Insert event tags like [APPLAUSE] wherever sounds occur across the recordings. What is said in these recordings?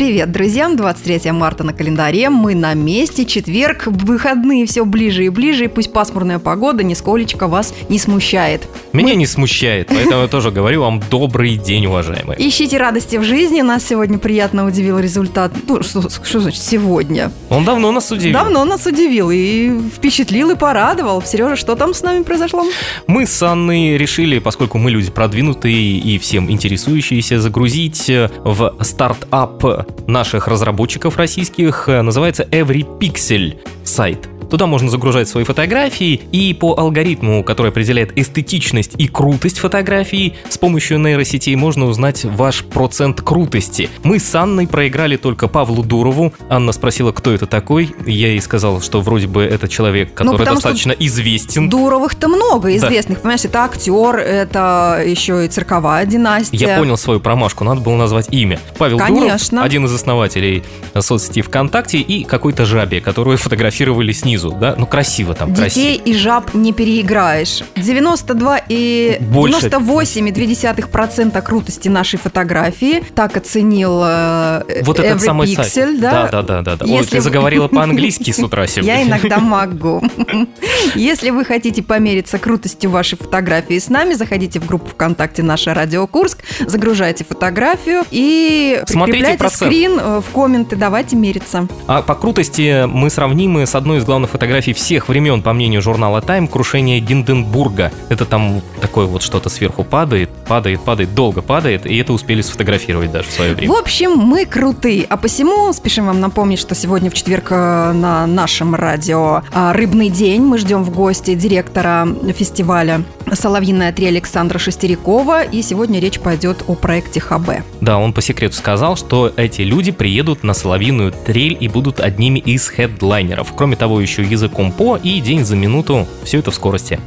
Привет, друзьям! 23 марта на календаре. Мы на месте. Четверг, выходные все ближе и ближе. И пусть пасмурная погода нисколечко вас не смущает. Меня Мы... не смущает, поэтому я тоже говорю вам добрый день, уважаемые. Ищите радости в жизни. Нас сегодня приятно удивил результат. Ну, что, что значит сегодня? Он давно нас удивил. Давно нас удивил и впечатлил и порадовал. Сережа, что там с нами произошло? Мы с Анной решили, поскольку мы люди продвинутые и всем интересующиеся, загрузить в стартап наших разработчиков российских э, называется Every Pixel сайт. Туда можно загружать свои фотографии, и по алгоритму, который определяет эстетичность и крутость фотографии, с помощью нейросетей можно узнать ваш процент крутости. Мы с Анной проиграли только Павлу Дурову. Анна спросила, кто это такой. Я ей сказал, что вроде бы это человек, ну, который ну, достаточно известен. Дуровых-то много известных, да. понимаешь, это актер, это еще и цирковая династия. Я понял свою промашку, надо было назвать имя. Павел Конечно. Дуров, один из основателей соцсети ВКонтакте, и какой-то жабе, которую [LAUGHS] фотографировали снизу снизу, да? Ну, красиво там, Детей красиво. и жаб не переиграешь. 92 и Больше... 98,2% крутости нашей фотографии. Так оценил э, Вот этот самый Pixel, сайт. Да, да, да. да, да. Если... Ой, ты заговорила по-английски с утра сегодня. Я иногда [LAUGHS] могу. [LAUGHS] Если вы хотите помериться крутостью вашей фотографии с нами, заходите в группу ВКонтакте «Наша Радио Курск», загружайте фотографию и прикрепляйте скрин э, в комменты, давайте мериться. А по крутости мы сравнимы с одной из главных фотографий всех времен, по мнению журнала Time, крушение Гинденбурга. Это там такое вот что-то сверху падает, падает, падает, долго падает, и это успели сфотографировать даже в свое время. В общем, мы крутые, а посему спешим вам напомнить, что сегодня в четверг э, на нашем радио а, «Рыбный день». Мы ждем в гости директора фестиваля «Соловьиная три» Александра Шестерякова, и сегодня речь пойдет о проекте ХБ. Да, он по секрету сказал, что эти люди приедут на «Соловьиную трель» и будут одними из хедлайнеров. Кроме того, еще языком по и день за минуту. Все это в скорости.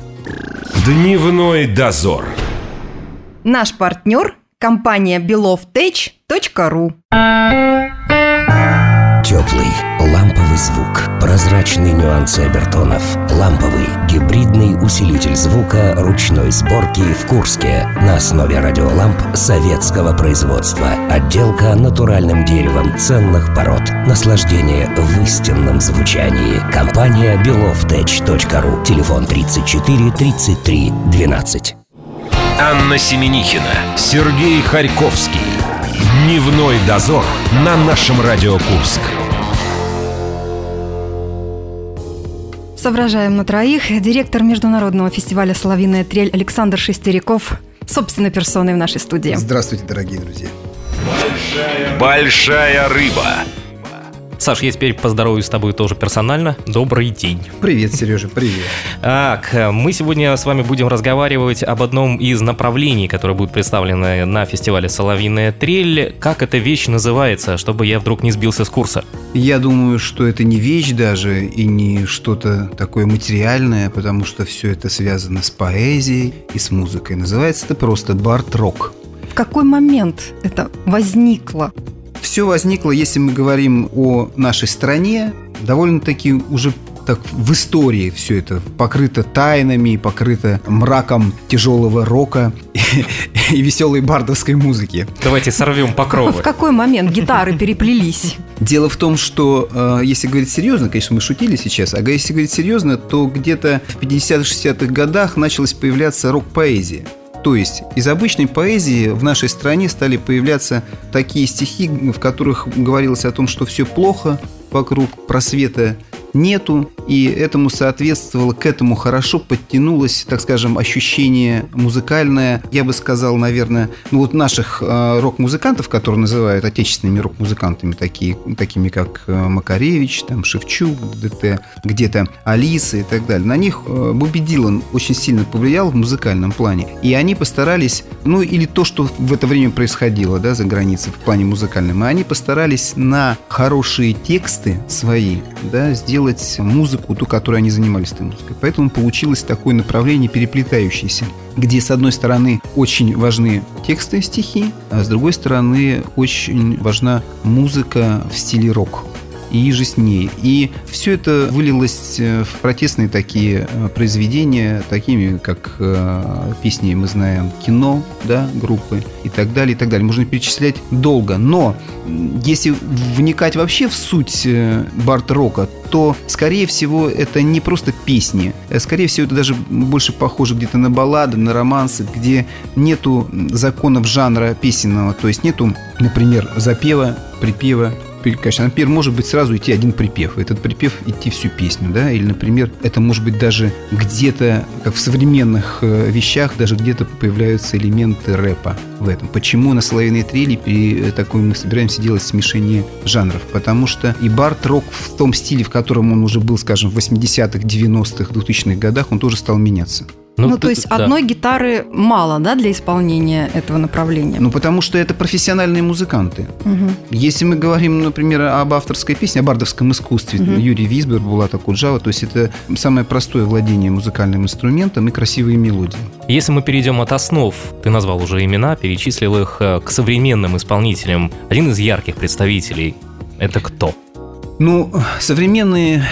Дневной дозор. Наш партнер – компания belovtech.ru Теплый, ламповый звук, прозрачные нюансы обертонов, ламповый, гибридный усилитель звука ручной сборки в Курске на основе радиоламп советского производства. Отделка натуральным деревом ценных пород. Наслаждение в истинном звучании. Компания belovtech.ru. Телефон 34 33 12. Анна Семенихина, Сергей Харьковский. Дневной дозор на нашем Радио Курск. Соображаем на троих. Директор Международного фестиваля «Соловиная трель» Александр Шестеряков собственной персоной в нашей студии. Здравствуйте, дорогие друзья. Большая, Большая рыба. Саш, я теперь поздороваюсь с тобой тоже персонально. Добрый день. Привет, Сережа, привет. Так, мы сегодня с вами будем разговаривать об одном из направлений, которое будет представлено на фестивале «Соловьиная трель». Как эта вещь называется, чтобы я вдруг не сбился с курса? Я думаю, что это не вещь даже и не что-то такое материальное, потому что все это связано с поэзией и с музыкой. Называется это просто бард-рок. В какой момент это возникло? Все возникло, если мы говорим о нашей стране, довольно-таки уже так в истории все это покрыто тайнами, покрыто мраком тяжелого рока [LAUGHS] и, веселой бардовской музыки. Давайте сорвем покровы. В какой момент гитары переплелись? Дело в том, что э, если говорить серьезно, конечно, мы шутили сейчас, а если говорить серьезно, то где-то в 50-60-х годах началась появляться рок-поэзия. То есть из обычной поэзии в нашей стране стали появляться такие стихи, в которых говорилось о том, что все плохо вокруг, просвета нету, и этому соответствовало, к этому хорошо подтянулось, так скажем, ощущение музыкальное, я бы сказал, наверное, ну вот наших э, рок-музыкантов, которые называют отечественными рок-музыкантами, такие, такими как э, Макаревич, там, Шевчук, где-то, где-то Алиса и так далее, на них э, Бобби Дилан очень сильно повлиял в музыкальном плане, и они постарались, ну или то, что в это время происходило, да, за границей в плане музыкальном, и они постарались на хорошие тексты свои, да, сделать музыку музыку, ту, которой они занимались этой музыкой. Поэтому получилось такое направление переплетающееся, где с одной стороны очень важны тексты стихи, а с другой стороны очень важна музыка в стиле рок. И иже с ней. И все это вылилось э, в протестные такие э, произведения, такими как э, песни, мы знаем, кино, да, группы и так далее, и так далее. Можно перечислять долго. Но если вникать вообще в суть бард-рока, то, скорее всего, это не просто песни. Скорее всего, это даже больше похоже где-то на баллады, на романсы, где нету законов жанра песенного. То есть нету, например, запева, припева, конечно, например, может быть сразу идти один припев. Этот припев идти всю песню, да, или, например, это может быть даже где-то, как в современных э, вещах, даже где-то появляются элементы рэпа в этом. Почему на соловейной трели при такой мы собираемся делать смешение жанров? Потому что и бард-рок в том стиле, в котором он уже был, скажем, в 80-х, 90-х, 2000-х годах, он тоже стал меняться. Ну, ну то есть да. одной гитары мало, да, для исполнения этого направления? Ну, потому что это профессиональные музыканты. Угу. Если мы говорим, например, об авторской песне, о бардовском искусстве, угу. Юрий Висбер, Булата Куджава, то есть это самое простое владение музыкальным инструментом и красивые мелодии. Если мы перейдем от основ, ты назвал уже имена, перечислил их э, к современным исполнителям. Один из ярких представителей – это кто? Ну, современные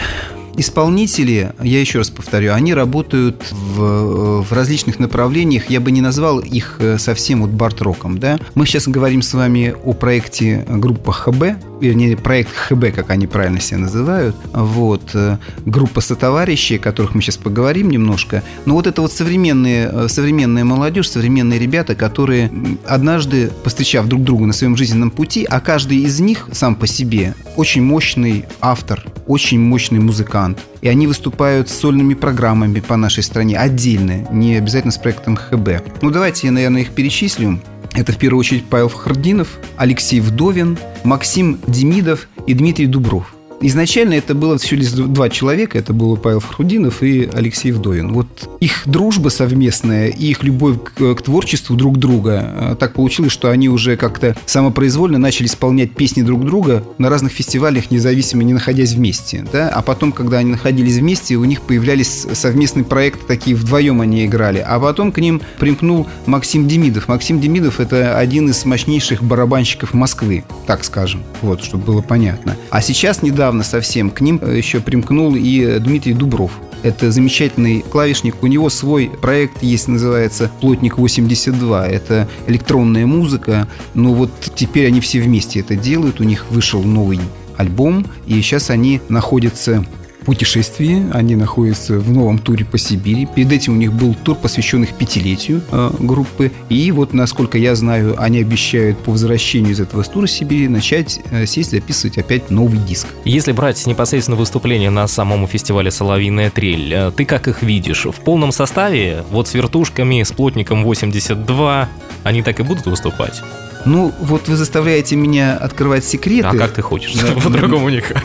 исполнители, я еще раз повторю, они работают в, в различных направлениях. Я бы не назвал их э, совсем вот бард-роком. Да? Мы сейчас говорим с вами о проекте группа ХБ, вернее, проект ХБ, как они правильно себя называют. Вот. Э, группа сотоварищей, о которых мы сейчас поговорим немножко. Но вот это вот современные, э, современная молодежь, современные ребята, которые однажды, постречав друг друга на своем жизненном пути, а каждый из них сам по себе очень мощный автор, очень мощный музыкант. И они выступают с сольными программами по нашей стране отдельно, не обязательно с проектом ХБ. Ну, давайте я, наверное, их перечислю. Это в первую очередь Павел Фахардинов, Алексей Вдовин, Максим Демидов и Дмитрий Дубров – Изначально это было всего лишь два человека. Это был Павел Фахрудинов и Алексей Вдовин. Вот их дружба совместная и их любовь к, к творчеству друг друга э, так получилось, что они уже как-то самопроизвольно начали исполнять песни друг друга на разных фестивалях, независимо не находясь вместе. Да? А потом, когда они находились вместе, у них появлялись совместные проекты, такие вдвоем они играли. А потом к ним примкнул Максим Демидов. Максим Демидов – это один из мощнейших барабанщиков Москвы, так скажем. Вот, чтобы было понятно. А сейчас недавно недавно совсем к ним э, еще примкнул и Дмитрий Дубров. Это замечательный клавишник. У него свой проект есть, называется «Плотник 82». Это электронная музыка. Но вот теперь они все вместе это делают. У них вышел новый альбом, и сейчас они находятся путешествии. Они находятся в новом туре по Сибири. Перед этим у них был тур, посвященный пятилетию э, группы. И вот, насколько я знаю, они обещают по возвращению из этого тура Сибири начать э, сесть записывать опять новый диск. Если брать непосредственно выступление на самом фестивале «Соловьиная трель», э, ты как их видишь? В полном составе? Вот с вертушками, с плотником 82, они так и будут выступать? Ну, вот вы заставляете меня открывать секреты. А как ты хочешь? Да, По-другому никак.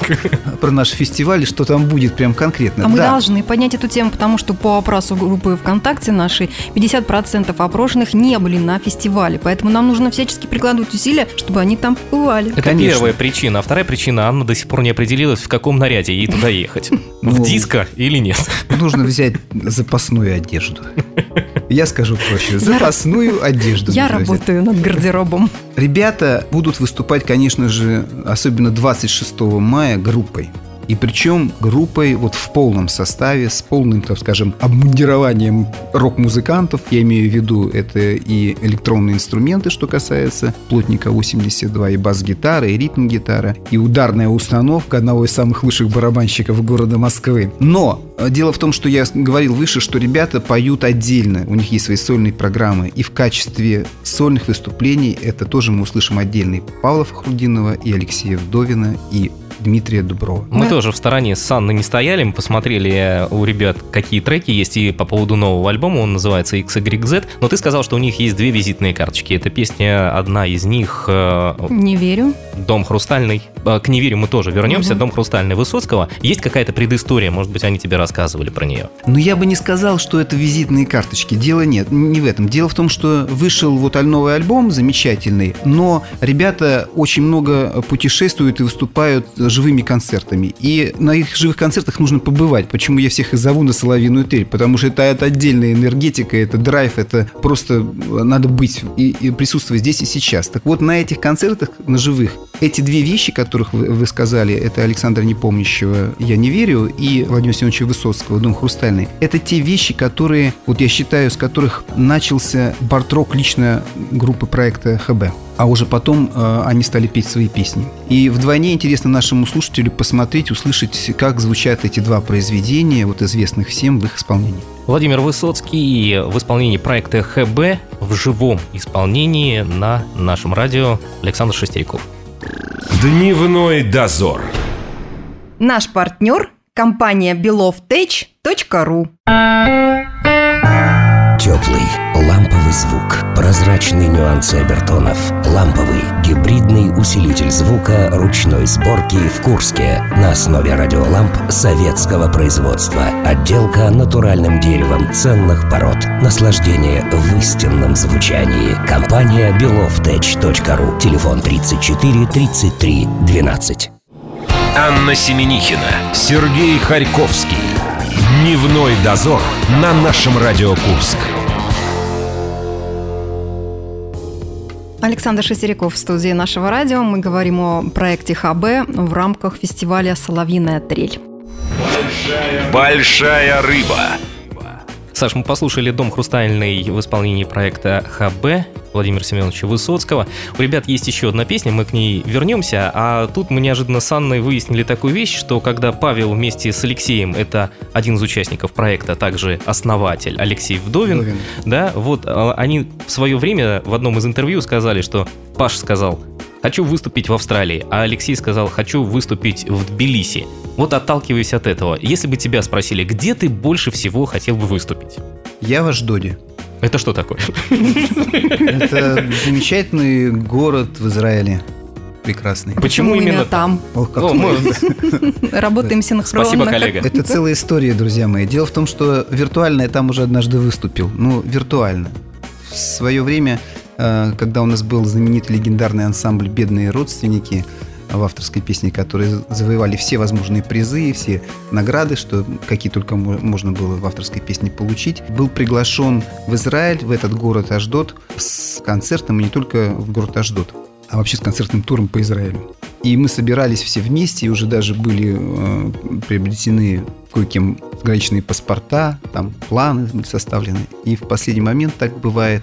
Про наш фестиваль, что там будет прям конкретно. А да. мы должны поднять эту тему, потому что по опросу группы ВКонтакте нашей 50% опрошенных не были на фестивале. Поэтому нам нужно всячески прикладывать усилия, чтобы они там бывали. Это Конечно. первая причина. А вторая причина, Анна до сих пор не определилась, в каком наряде ей туда ехать. В ну, диско или нет? Нужно взять запасную одежду. Я скажу проще. Запасную одежду. Я работаю над гардеробом. Ребята будут выступать, конечно же, особенно 26 мая группой. И причем группой вот в полном составе, с полным, так скажем, обмундированием рок-музыкантов. Я имею в виду это и электронные инструменты, что касается плотника 82, и бас-гитара, и ритм-гитара, и ударная установка одного из самых лучших барабанщиков города Москвы. Но э, дело в том, что я говорил выше, что ребята поют отдельно, у них есть свои сольные программы, и в качестве сольных выступлений это тоже мы услышим отдельный Павла Фахрудинова и Алексея Вдовина, и Дмитрия Дуброва. Мы да. тоже в стороне с Анной не стояли, мы посмотрели у ребят, какие треки есть, и по поводу нового альбома, он называется XYZ, но ты сказал, что у них есть две визитные карточки. Эта песня, одна из них... Э, не верю. Дом хрустальный. Э, к «Не верю» мы тоже вернемся. Угу. Дом хрустальный Высоцкого. Есть какая-то предыстория, может быть, они тебе рассказывали про нее? Ну, я бы не сказал, что это визитные карточки. Дело нет, не в этом. Дело в том, что вышел вот новый альбом замечательный, но ребята очень много путешествуют и выступают живыми концертами. И на их живых концертах нужно побывать. Почему я всех и зову на Соловьиную трель? Потому что это, это отдельная энергетика, это драйв, это просто надо быть и, и присутствовать здесь и сейчас. Так вот, на этих концертах, на живых, эти две вещи, которых вы, вы сказали, это Александра Непомнящего «Я не верю» и Владимира Семеновича Высоцкого «Дом хрустальный», это те вещи, которые, вот я считаю, с которых начался бартрок лично группы проекта ХБ а уже потом э, они стали петь свои песни. И вдвойне интересно нашему слушателю посмотреть, услышать, как звучат эти два произведения, вот известных всем в их исполнении. Владимир Высоцкий в исполнении проекта ХБ в живом исполнении на нашем радио Александр Шестериков. Дневной дозор. Наш партнер – компания belovtech.ru Теплый, ламповый звук, прозрачные нюансы обертонов, ламповый, гибридный усилитель звука ручной сборки в Курске на основе радиоламп советского производства. Отделка натуральным деревом ценных пород. Наслаждение в истинном звучании. Компания belovtech.ru. Телефон 34 33 12. Анна Семенихина, Сергей Харьковский. Дневной дозор на нашем Радио Курск. Александр Шестеряков в студии нашего радио. Мы говорим о проекте ХБ в рамках фестиваля «Соловьиная трель». Большая рыба. Саш, мы послушали «Дом хрустальный» в исполнении проекта ХБ Владимира Семеновича Высоцкого. У ребят есть еще одна песня, мы к ней вернемся. А тут мы неожиданно с Анной выяснили такую вещь, что когда Павел вместе с Алексеем, это один из участников проекта, а также основатель Алексей Вдовин, Вдовин. да, вот а, они в свое время в одном из интервью сказали, что Паш сказал, хочу выступить в Австралии, а Алексей сказал, хочу выступить в Тбилиси. Вот отталкиваясь от этого, если бы тебя спросили, где ты больше всего хотел бы выступить? Я в Аждоде. Это что такое? Это замечательный город в Израиле. Прекрасный. Почему именно там? Ох, как О, мы- Работаем синхронно. Спасибо, коллега. Это целая история, друзья мои. Дело в том, что виртуально я там уже однажды выступил. Ну, виртуально. В свое время, когда у нас был знаменитый легендарный ансамбль «Бедные родственники», в авторской песне, которые завоевали все возможные призы, все награды, что какие только мо- можно было в авторской песне получить. Был приглашен в Израиль, в этот город Аждот, с концертом, и не только в город Аждот, а вообще с концертным туром по Израилю. И мы собирались все вместе, и уже даже были э, приобретены кое-кем заграничные паспорта, там планы составлены. И в последний момент так бывает,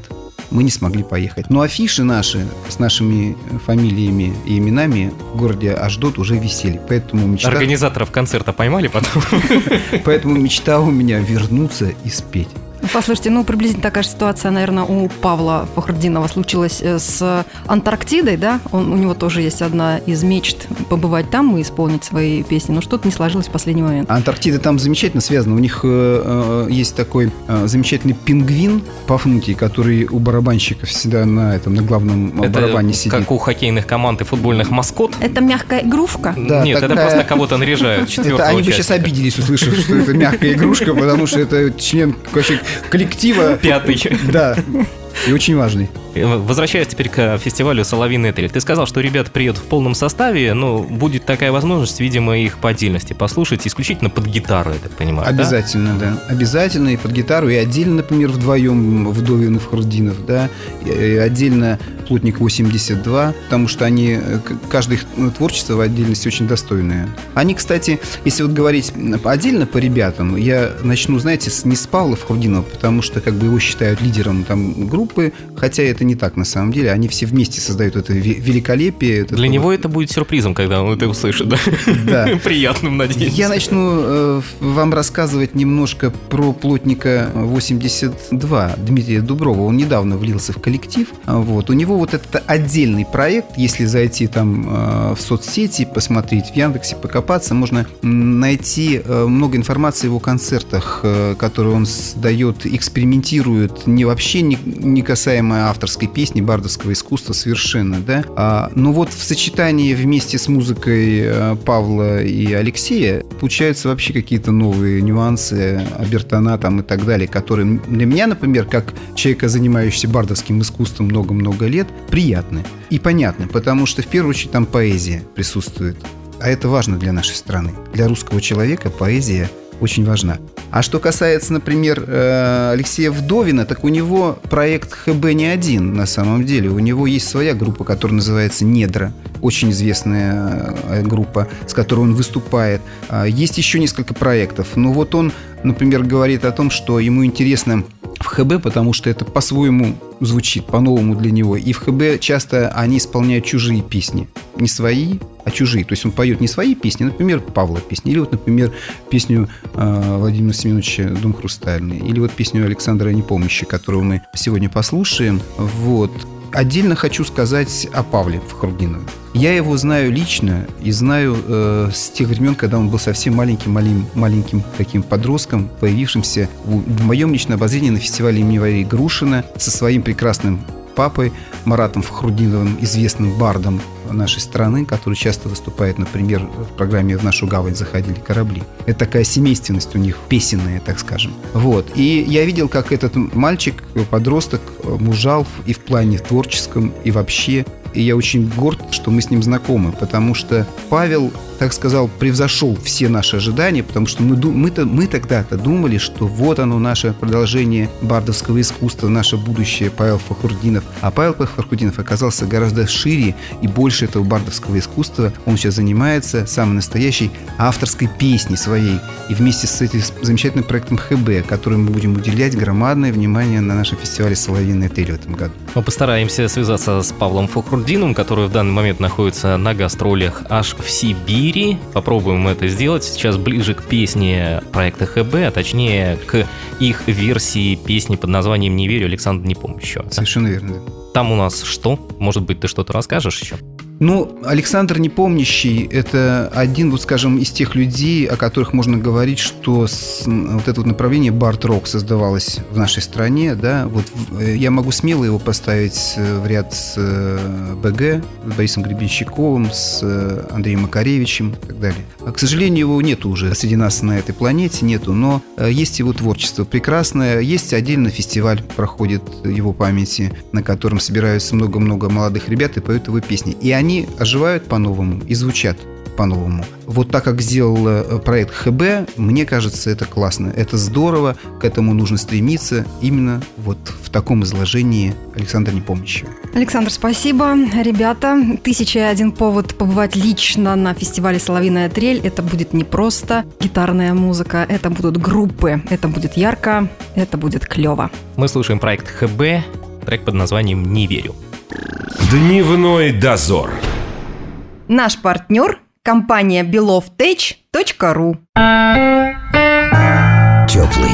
мы не смогли поехать. Но афиши наши с нашими фамилиями и именами в городе Аждот уже висели. Поэтому мечта, Организаторов концерта поймали потом? [LAUGHS] поэтому мечта у меня вернуться и спеть. Послушайте, ну приблизительно такая же ситуация, наверное, у Павла Фахрудинова случилась э, с Антарктидой, да? Он, у него тоже есть одна из мечт побывать там и исполнить свои песни, но что-то не сложилось в последний момент. А Антарктида там замечательно связана. У них э, э, есть такой э, замечательный пингвин Пафнутий, который у барабанщиков всегда на этом на главном э, барабане Это сидит. как у хоккейных команд и футбольных маскот? Это мягкая игрушка. Да, Нет, это такая- просто кого-то наряжают. [LAUGHS] Это они бы сейчас обиделись, услышав, что это мягкая игрушка, потому что это член вообще коллектива. Пятый. Да. И очень важный. Возвращаясь теперь к фестивалю «Соловьиная трель», ты сказал, что ребята приедут в полном составе, но будет такая возможность, видимо, их по отдельности послушать, исключительно под гитару, я так понимаю, да? Обязательно, да. Обязательно и под гитару, и отдельно, например, вдвоем Вдовин и Фхрудинов, да, и отдельно Плотник 82, потому что они, э, каждое их ну, творчество в отдельности очень достойное. Они, кстати, если вот говорить отдельно по ребятам, я начну, знаете, с, не с Павла Фхрудинова, потому что как бы его считают лидером там группы, хотя это не так на самом деле, они все вместе создают это ве- великолепие. это Для вот- него это будет сюрпризом, когда он это услышит, да? Да. [LAUGHS] Приятным, надеюсь. Я начну э, вам рассказывать немножко про плотника 82 Дмитрия Дуброва. Он недавно влился в коллектив. А, Вот. У него вот это отдельный проект. Если зайти там э, в соцсети, посмотреть в Яндексе, покопаться, можно найти э, много информации о его концертах, э, которые он дает, экспериментирует, не вообще не, не касаемо авторской песни, бардовского искусства совершенно, да. А, но вот в сочетании вместе с музыкой Павла и Алексея получаются вообще какие-то новые нюансы, обертона там и так далее, которые для меня, например, как человека, занимающегося бардовским искусством много-много лет, приятны и понятны, потому что в первую очередь там поэзия присутствует А это важно для нашей страны. Для русского человека поэзия очень важна. А что касается, например, э, Алексея Вдовина, так у него проект ХБ не один на самом деле. У него есть своя группа, которая называется «Недра». Очень известная э, группа, с которой он выступает. А, есть еще несколько проектов. Но вот он, например, говорит о том, что ему интересно в ХБ, потому что это по-своему звучит, по-новому для него. И в ХБ часто они исполняют чужие песни. Не свои, а чужие. То есть он поет не свои песни, например, Павла песни, или вот, например, песню э, Владимира Семеновича «Дом хрустальный», или вот песню Александра Непомощи, которую мы сегодня послушаем. Вот. Отдельно хочу сказать о Павле Фахрудинове. Я его знаю лично и знаю э, с тех времен, когда он был совсем маленьким, малим, маленьким таким подростком, появившимся в, в моем личном обозрении на фестивале имени Валерия Грушина со своим прекрасным папой Маратом Фахрудиновым, известным бардом нашей страны, который часто выступает, например, в программе «В нашу гавань заходили корабли». Это такая семейственность у них, песенная, так скажем. Вот. И я видел, как этот мальчик, подросток, мужал и в плане творческом, и вообще и я очень горд, что мы с ним знакомы, потому что Павел, так сказал, превзошел все наши ожидания, потому что мы, мы-то, мы тогда-то думали, что вот оно наше продолжение бардовского искусства, наше будущее Павел Фахрудинов. А Павел Фахрудинов оказался гораздо шире и больше этого бардовского искусства. Он сейчас занимается самой настоящей авторской песней своей. И вместе с этим замечательным проектом ХБ, который мы будем уделять громадное внимание на нашем фестивале «Соловьиная трель» в этом году. Мы постараемся связаться с Павлом Фахрудиновым Нурдином, который в данный момент находится на гастролях аж в Сибири. Попробуем это сделать сейчас ближе к песне проекта ХБ, а точнее к их версии песни под названием «Не верю» Александр Непомнящего. Совершенно верно. Там у нас что? Может быть, ты что-то расскажешь еще? Ну, Александр Непомнящий – это один, вот скажем, из тех людей, о которых можно говорить, что с, вот это вот направление бард-рок создавалось в нашей стране, да, вот э, я могу смело его поставить э, в ряд с э, БГ, с Борисом Гребенщиковым, с Андреем Макаревичем и так далее. А, к сожалению, его нету уже среди нас на этой планете, нету, но есть его творчество прекрасное, есть отдельно фестиваль, проходит его памяти, на котором собираются много-много молодых ребят и поют его песни. И они они оживают по-новому и звучат по-новому. Вот так как сделал э, проект ХБ, мне кажется, это классно. Это здорово, к этому нужно стремиться именно вот в таком изложении Александра Непомнящего. Александр, спасибо. Ребята, тысяча и один повод побывать лично на фестивале «Соловиная трель». Это будет не просто гитарная музыка, это будут группы, это будет ярко, это будет клево. Мы слушаем проект ХБ, трек под названием «Не верю». Дневной дозор. Наш партнер – компания belovtech.ru Теплый,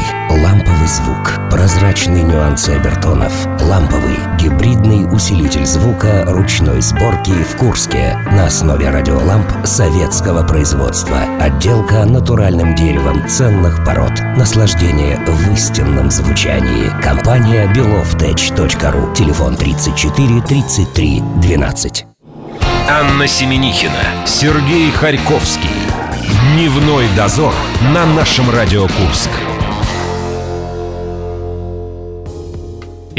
звук, прозрачные нюансы обертонов, ламповый, гибридный усилитель звука ручной сборки в Курске на основе радиоламп советского производства. Отделка натуральным деревом ценных пород. Наслаждение в истинном звучании. Компания belovtech.ru. Телефон 34 33 12. Анна Семенихина, Сергей Харьковский. Дневной дозор на нашем Радио Курск.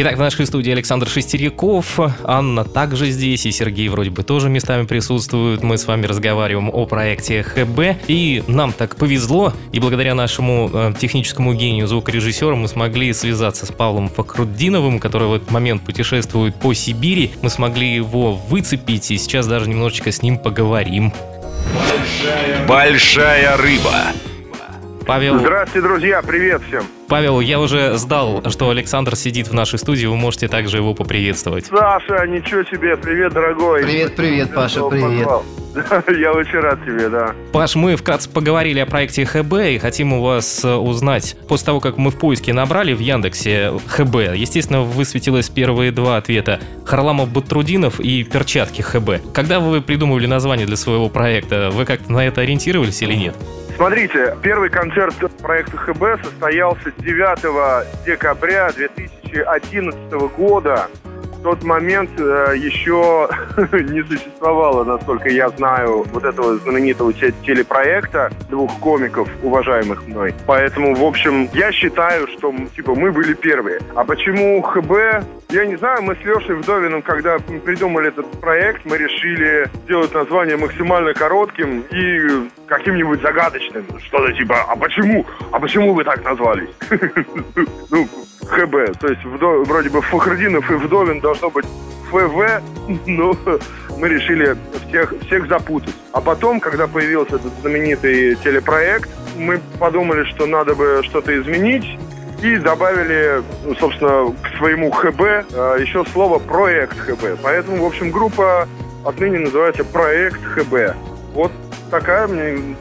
Итак, в нашей студии Александр Шестеряков, Анна также здесь, и Сергей вроде бы тоже местами присутствует. Мы с вами разговариваем о проекте ХБ, и нам так повезло, и благодаря нашему э, техническому гению звукорежиссера мы смогли связаться с Павлом Факруддиновым, который в этот момент путешествует по Сибири. Мы смогли его выцепить, и сейчас даже немножечко с ним поговорим. Большая, Большая рыба. Павел... Здравствуйте, друзья, привет всем. Павел, я уже сдал, что Александр сидит в нашей студии, вы можете также его поприветствовать. Саша, ничего себе, привет, дорогой. Привет, привет, Паша, привет. [LAUGHS] Я очень рад тебе, да. Паш, мы вкратце поговорили о проекте ХБ и хотим у вас э, узнать, после того, как мы в поиске набрали в Яндексе ХБ, естественно, высветилось первые два ответа. Харламов Батрудинов и перчатки ХБ. Когда вы придумывали название для своего проекта, вы как-то на это ориентировались или нет? Смотрите, первый концерт проекта ХБ состоялся 9 декабря 2011 года. В тот момент э, еще [LAUGHS] не существовало, насколько я знаю, вот этого знаменитого телепроекта двух комиков, уважаемых мной. Поэтому, в общем, я считаю, что типа мы были первые. А почему ХБ? Я не знаю, мы с Лешей Вдовиным, когда придумали этот проект, мы решили сделать название максимально коротким и каким-нибудь загадочным. Что-то типа, а почему? А почему вы так назвались? [LAUGHS] Ну, ХБ. То есть вроде бы Фахрудинов и Вдовин должно быть ФВ, но мы решили всех, всех запутать. А потом, когда появился этот знаменитый телепроект, мы подумали, что надо бы что-то изменить, и добавили, ну, собственно, к своему ХБ э, еще слово «проект ХБ». Поэтому, в общем, группа отныне называется «Проект ХБ». Вот такая,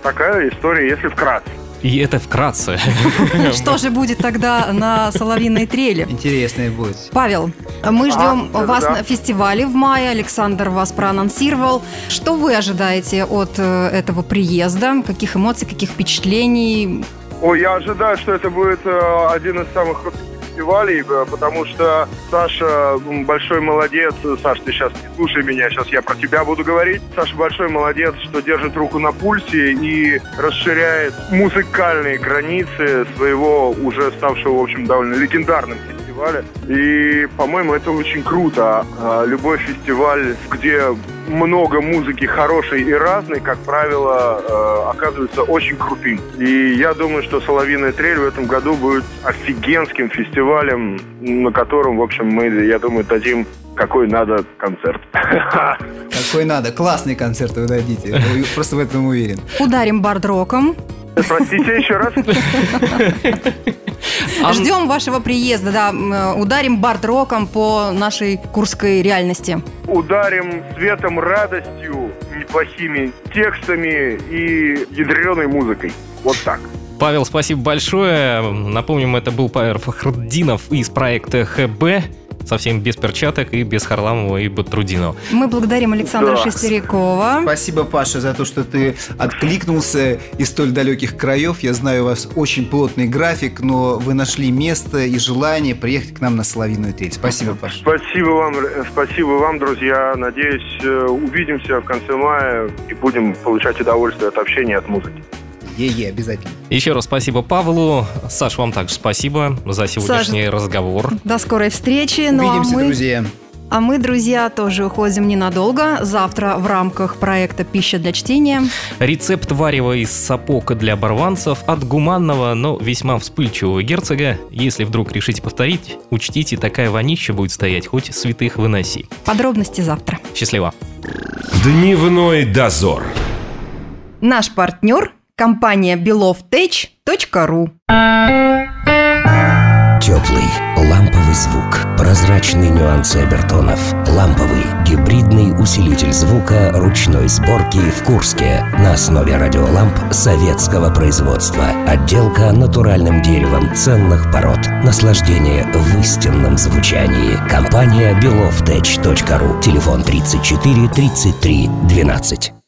такая история, если вкратце. И это вкратце. [LAUGHS] Что же будет тогда на Соловиной трели? Интересное будет. Павел, мы ждем а, вас да. на фестивале в мае. Александр вас проанонсировал. Что вы ожидаете от э, этого приезда? Каких эмоций, каких впечатлений? Ой, я ожидаю, что это будет э, один из самых крутых фестивалей, э, потому что Саша большой молодец. Саш, ты сейчас не слушай меня, сейчас я про тебя буду говорить. Саша большой молодец, что держит руку на пульсе и расширяет музыкальные границы своего уже ставшего, в общем, довольно легендарным фестиваля. И, по-моему, это очень круто. А, любой фестиваль, где много музыки хорошей и разной, как правило, э, оказывается очень крутым. И я думаю, что «Соловьиная трель» в этом году будет офигенским фестивалем, на котором, в общем, мы, я думаю, дадим какой надо концерт. [LAUGHS] Какой надо. Классный концерт вы дадите. Просто в этом уверен. Ударим бардроком. Простите еще раз. [LAUGHS] Ждем вашего приезда, да. Ударим бард-роком по нашей курской реальности. Ударим светом, радостью, неплохими текстами и ядреной музыкой. Вот так. Павел, спасибо большое. Напомним, это был Павел Фахруддинов из проекта ХБ совсем без перчаток и без Харламова и Батрудинова. Мы благодарим Александра да. Шестерякова. Спасибо, Паша, за то, что ты откликнулся из столь далеких краев. Я знаю, у вас очень плотный график, но вы нашли место и желание приехать к нам на Соловиную трель. Спасибо, Паша. Спасибо вам, спасибо вам, друзья. Надеюсь, э, увидимся в конце мая и будем получать удовольствие от общения, от музыки. Е-е, обязательно. Еще раз спасибо Павлу. Саш, вам также спасибо за сегодняшний Саш, разговор. До скорой встречи. Увидимся, ну, а мы... друзья. А мы, друзья, тоже уходим ненадолго. Завтра в рамках проекта «Пища для чтения». Рецепт варева из сапог для оборванцев от гуманного, но весьма вспыльчивого герцога. Если вдруг решите повторить, учтите, такая вонища будет стоять, хоть святых выноси. Подробности завтра. Счастливо. Дневной дозор. Наш партнер Компания belovtech.ru Теплый, ламповый звук, прозрачные нюансы обертонов, ламповый, гибридный усилитель звука ручной сборки в Курске на основе радиоламп советского производства. Отделка натуральным деревом ценных пород. Наслаждение в истинном звучании. Компания belovtech.ru. Телефон 34 33 12.